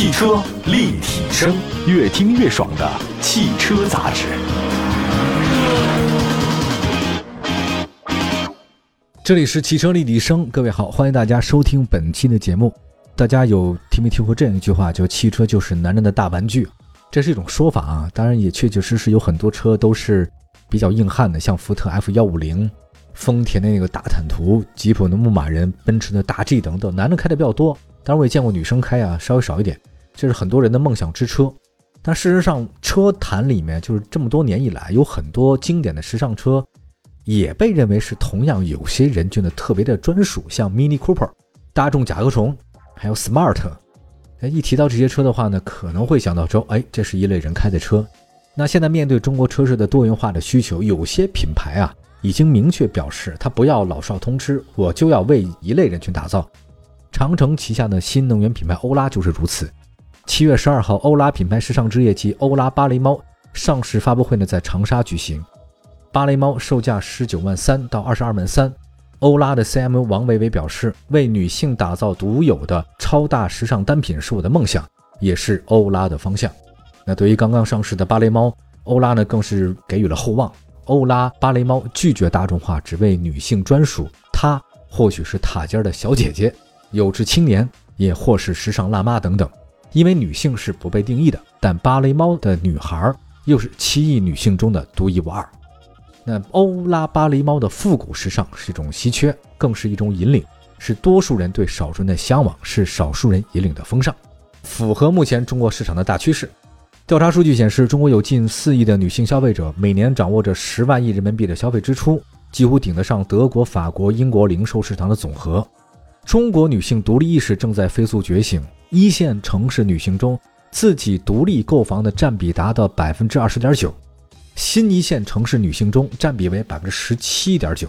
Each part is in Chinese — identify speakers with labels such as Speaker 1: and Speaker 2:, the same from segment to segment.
Speaker 1: 汽车立体声，越听越爽的汽车杂志。
Speaker 2: 这里是汽车立体声，各位好，欢迎大家收听本期的节目。大家有听没听过这样一句话，叫“汽车就是男人的大玩具”，这是一种说法啊。当然，也确确实实有很多车都是比较硬汉的，像福特 F 幺五零。丰田的那个大坦途，吉普的牧马人，奔驰的大 G 等等，男的开的比较多。当然我也见过女生开啊，稍微少一点。这是很多人的梦想之车。但事实上，车坛里面就是这么多年以来，有很多经典的时尚车，也被认为是同样有些人群的特别的专属，像 Mini Cooper、大众甲壳虫，还有 Smart。哎，一提到这些车的话呢，可能会想到说，哎，这是一类人开的车。那现在面对中国车市的多元化的需求，有些品牌啊。已经明确表示，他不要老少通吃，我就要为一类人群打造。长城旗下的新能源品牌欧拉就是如此。七月十二号，欧拉品牌时尚之夜及欧拉芭蕾猫上市发布会呢在长沙举行。芭蕾猫售价十九万三到二十二万三。欧拉的 CMO 王维维表示，为女性打造独有的超大时尚单品是我的梦想，也是欧拉的方向。那对于刚刚上市的芭蕾猫，欧拉呢更是给予了厚望。欧拉芭蕾猫拒绝大众化，只为女性专属。它或许是塔尖的小姐姐、有志青年，也或是时尚辣妈等等。因为女性是不被定义的，但芭蕾猫的女孩又是七亿女性中的独一无二。那欧拉芭蕾猫的复古时尚是一种稀缺，更是一种引领，是多数人对少数人的向往，是少数人引领的风尚，符合目前中国市场的大趋势。调查数据显示，中国有近四亿的女性消费者，每年掌握着十万亿人民币的消费支出，几乎顶得上德国、法国、英国零售市场的总和。中国女性独立意识正在飞速觉醒，一线城市女性中自己独立购房的占比达到百分之二十点九，新一线城市女性中占比为百分之十七点九。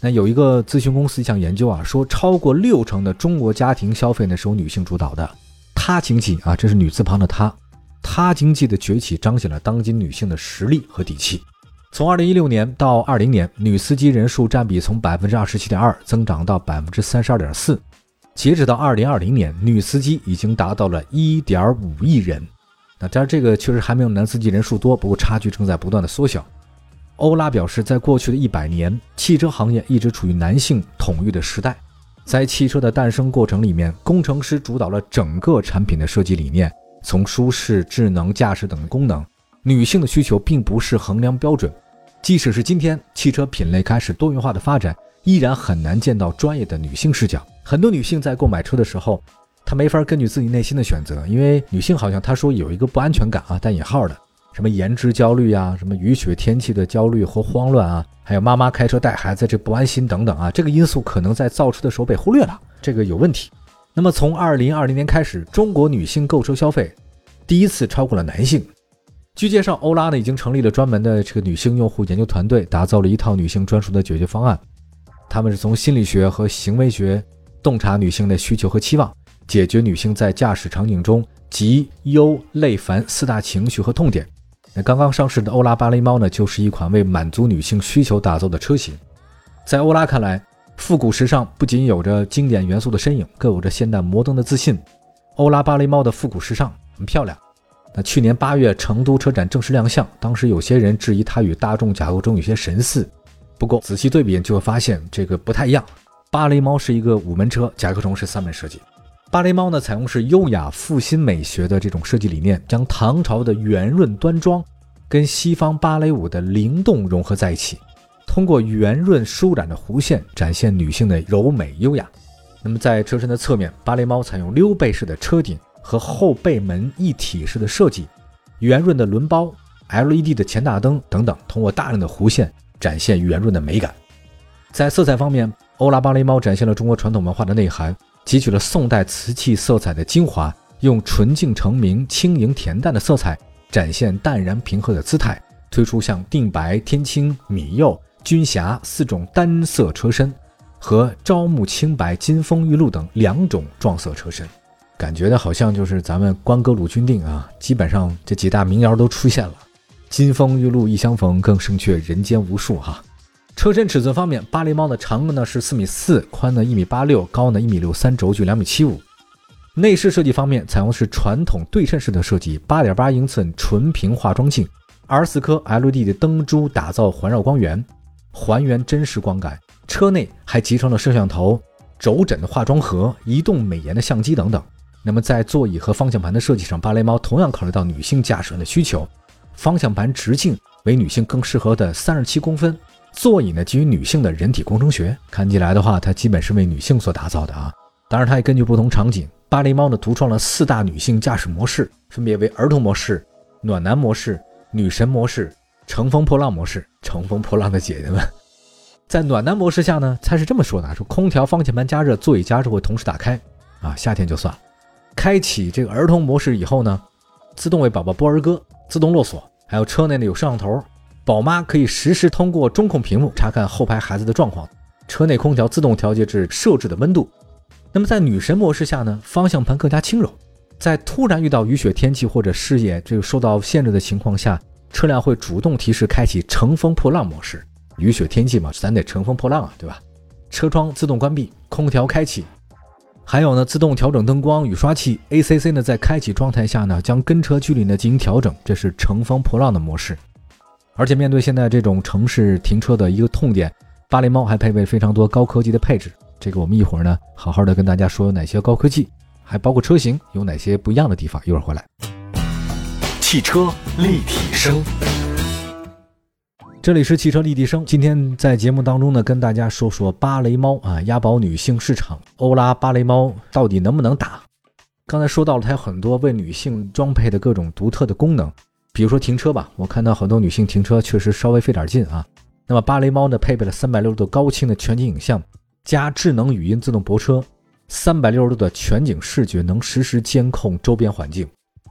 Speaker 2: 那有一个咨询公司一项研究啊，说超过六成的中国家庭消费呢是由女性主导的，她经济啊，这是女字旁的她。她经济的崛起彰显了当今女性的实力和底气。从二零一六年到二零年，女司机人数占比从百分之二十七点二增长到百分之三十二点四。截止到二零二零年，女司机已经达到了一点五亿人。那当然，这个确实还没有男司机人数多，不过差距正在不断的缩小。欧拉表示，在过去的一百年，汽车行业一直处于男性统御的时代。在汽车的诞生过程里面，工程师主导了整个产品的设计理念。从舒适、智能、驾驶等功能，女性的需求并不是衡量标准。即使是今天汽车品类开始多元化的发展，依然很难见到专业的女性视角。很多女性在购买车的时候，她没法根据自己内心的选择，因为女性好像她说有一个不安全感啊，带引号的，什么颜值焦虑啊，什么雨雪天气的焦虑和慌乱啊，还有妈妈开车带孩子这不安心等等啊，这个因素可能在造车的时候被忽略了，这个有问题。那么从二零二零年开始，中国女性购车消费第一次超过了男性。据介绍，欧拉呢已经成立了专门的这个女性用户研究团队，打造了一套女性专属的解决方案。他们是从心理学和行为学洞察女性的需求和期望，解决女性在驾驶场景中急、忧、累、烦四大情绪和痛点。那刚刚上市的欧拉芭蕾猫呢，就是一款为满足女性需求打造的车型。在欧拉看来，复古时尚不仅有着经典元素的身影，更有着现代摩登的自信。欧拉芭蕾猫的复古时尚很漂亮。那去年八月成都车展正式亮相，当时有些人质疑它与大众甲壳虫有些神似，不过仔细对比就会发现这个不太一样。芭蕾猫是一个五门车，甲壳虫是三门设计。芭蕾猫呢，采用是优雅复兴美学的这种设计理念，将唐朝的圆润端庄跟西方芭蕾舞的灵动融合在一起。通过圆润舒展的弧线展现女性的柔美优雅。那么在车身的侧面，芭蕾猫采用溜背式的车顶和后背门一体式的设计，圆润的轮包、LED 的前大灯等等，通过大量的弧线展现圆润的美感。在色彩方面，欧拉芭蕾猫展现了中国传统文化的内涵，汲取了宋代瓷器色彩的精华，用纯净澄明、轻盈恬淡的色彩展现淡然平和的姿态，推出像定白、天青、米釉。军霞四种单色车身和朝暮青白、金风玉露等两种撞色车身，感觉的好像就是咱们关歌鲁军定啊，基本上这几大民谣都出现了。金风玉露一相逢，更胜却人间无数哈。车身尺寸方面，芭蕾猫的长呢是四米四，宽呢一米八六，高呢一米六三，轴距两米七五。内饰设计方面，采用是传统对称式的设计，八点八英寸纯平化妆镜，二十四颗 LED 的灯珠打造环绕光源，还原真实光感。车内还集成了摄像头、轴枕的化妆盒、移动美颜的相机等等。那么在座椅和方向盘的设计上，芭蕾猫同样考虑到女性驾驶员的需求，方向盘直径为女性更适合的三十七公分，座椅呢基于女性的人体工程学，看起来的话，它基本是为女性所打造的啊。当然，它也根据不同场景。芭蕾猫呢，独创了四大女性驾驶模式，分别为儿童模式、暖男模式、女神模式、乘风破浪模式。乘风破浪的姐姐们，在暖男模式下呢，它是这么说的：说空调、方向盘加热、座椅加热会同时打开啊，夏天就算了。开启这个儿童模式以后呢，自动为宝宝播儿歌，自动落锁，还有车内呢有摄像头，宝妈可以实时通过中控屏幕查看后排孩子的状况。车内空调自动调节至设置的温度。那么在女神模式下呢，方向盘更加轻柔，在突然遇到雨雪天气或者视野这个受到限制的情况下，车辆会主动提示开启乘风破浪模式。雨雪天气嘛，咱得乘风破浪啊，对吧？车窗自动关闭，空调开启，还有呢，自动调整灯光、雨刷器。ACC 呢，在开启状态下呢，将跟车距离呢进行调整，这是乘风破浪的模式。而且面对现在这种城市停车的一个痛点，芭蕾猫还配备非常多高科技的配置。这个我们一会儿呢，好好的跟大家说有哪些高科技，还包括车型有哪些不一样的地方。一会儿回来，
Speaker 1: 汽车立体声，
Speaker 2: 这里是汽车立体声。今天在节目当中呢，跟大家说说芭蕾猫啊，押宝女性市场，欧拉芭蕾猫到底能不能打？刚才说到了，它有很多为女性装配的各种独特的功能，比如说停车吧，我看到很多女性停车确实稍微费点劲啊。那么芭蕾猫呢，配备了三百六十度高清的全景影像。加智能语音自动泊车，三百六十度的全景视觉能实时监控周边环境，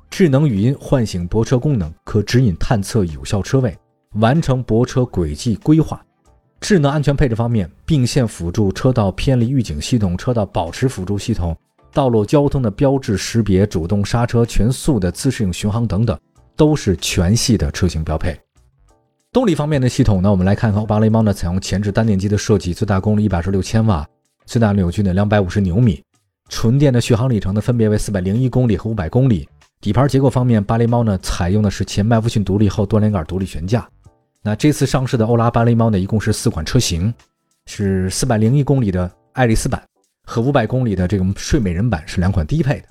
Speaker 2: 智能语音唤醒泊车功能，可指引探测有效车位，完成泊车轨迹规划。智能安全配置方面，并线辅助、车道偏离预警系统、车道保持辅助系统、道路交通的标志识别、主动刹车、全速的自适应巡航等等，都是全系的车型标配。动力方面的系统呢，我们来看看巴雷猫呢，采用前置单电机的设计，最大功率一百二十六千瓦，最大扭矩呢两百五十牛米，纯电的续航里程呢分别为四百零一公里和五百公里。底盘结构方面，芭蕾猫呢采用的是前麦弗逊独立后多连杆独立悬架。那这次上市的欧拉芭蕾猫呢，一共是四款车型，是四百零一公里的爱丽丝版和五百公里的这个睡美人版是两款低配的。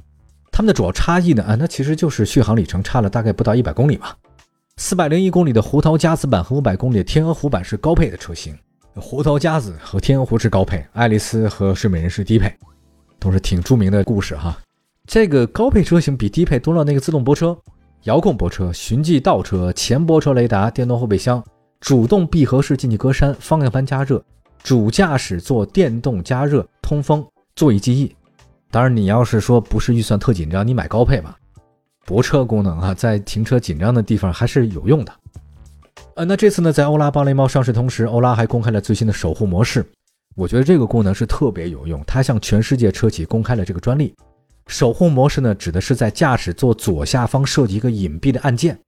Speaker 2: 它们的主要差异呢，啊，那其实就是续航里程差了大概不到一百公里嘛。四百零一公里的胡桃夹子版和五百公里的天鹅湖版是高配的车型，胡桃夹子和天鹅湖是高配，爱丽丝和睡美人是低配，都是挺著名的故事哈。这个高配车型比低配多了那个自动泊车、遥控泊车、循迹倒车、前泊车雷达、电动后备箱、主动闭合式进气格栅、方向盘加热、主驾驶座电动加热、通风、座椅记忆。当然，你要是说不是预算特紧张，你买高配吧。泊车功能啊，在停车紧张的地方还是有用的。呃，那这次呢，在欧拉芭蕾猫上市同时，欧拉还公开了最新的守护模式。我觉得这个功能是特别有用，它向全世界车企公开了这个专利。守护模式呢，指的是在驾驶座左下方设计一个隐蔽的按键，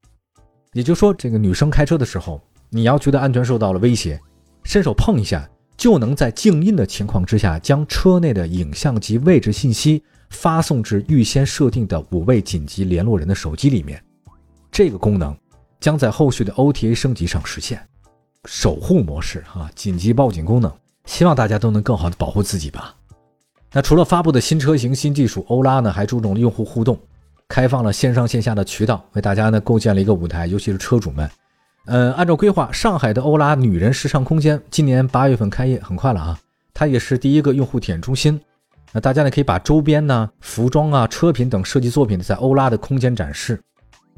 Speaker 2: 也就是说，这个女生开车的时候，你要觉得安全受到了威胁，伸手碰一下，就能在静音的情况之下，将车内的影像及位置信息。发送至预先设定的五位紧急联络人的手机里面，这个功能将在后续的 OTA 升级上实现。守护模式啊，紧急报警功能，希望大家都能更好的保护自己吧。那除了发布的新车型、新技术，欧拉呢还注重用户互动，开放了线上线下的渠道，为大家呢构建了一个舞台，尤其是车主们。嗯，按照规划，上海的欧拉女人时尚空间今年八月份开业，很快了啊。它也是第一个用户体验中心。那大家呢可以把周边呢、服装啊、车品等设计作品在欧拉的空间展示。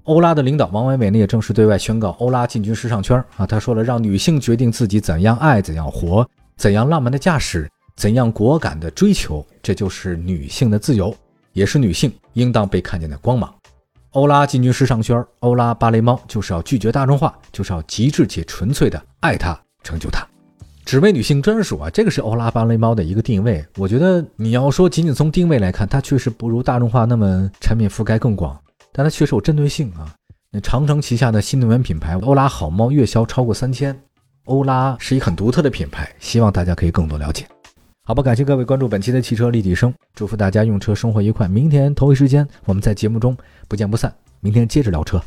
Speaker 2: 欧拉的领导王伟伟呢也正式对外宣告，欧拉进军时尚圈啊。他说了，让女性决定自己怎样爱、怎样活、怎样浪漫的驾驶、怎样果敢的追求，这就是女性的自由，也是女性应当被看见的光芒。欧拉进军时尚圈，欧拉芭蕾猫就是要拒绝大众化，就是要极致且纯粹的爱它、成就它。只为女性专属啊，这个是欧拉芭蕾猫的一个定位。我觉得你要说仅仅从定位来看，它确实不如大众化那么产品覆盖更广，但它确实有针对性啊。那长城旗下的新能源品牌欧拉好猫月销超过三千，欧拉是一很独特的品牌，希望大家可以更多了解。好吧，感谢各位关注本期的汽车立体声，祝福大家用车生活愉快。明天同一时间，我们在节目中不见不散。明天接着聊车。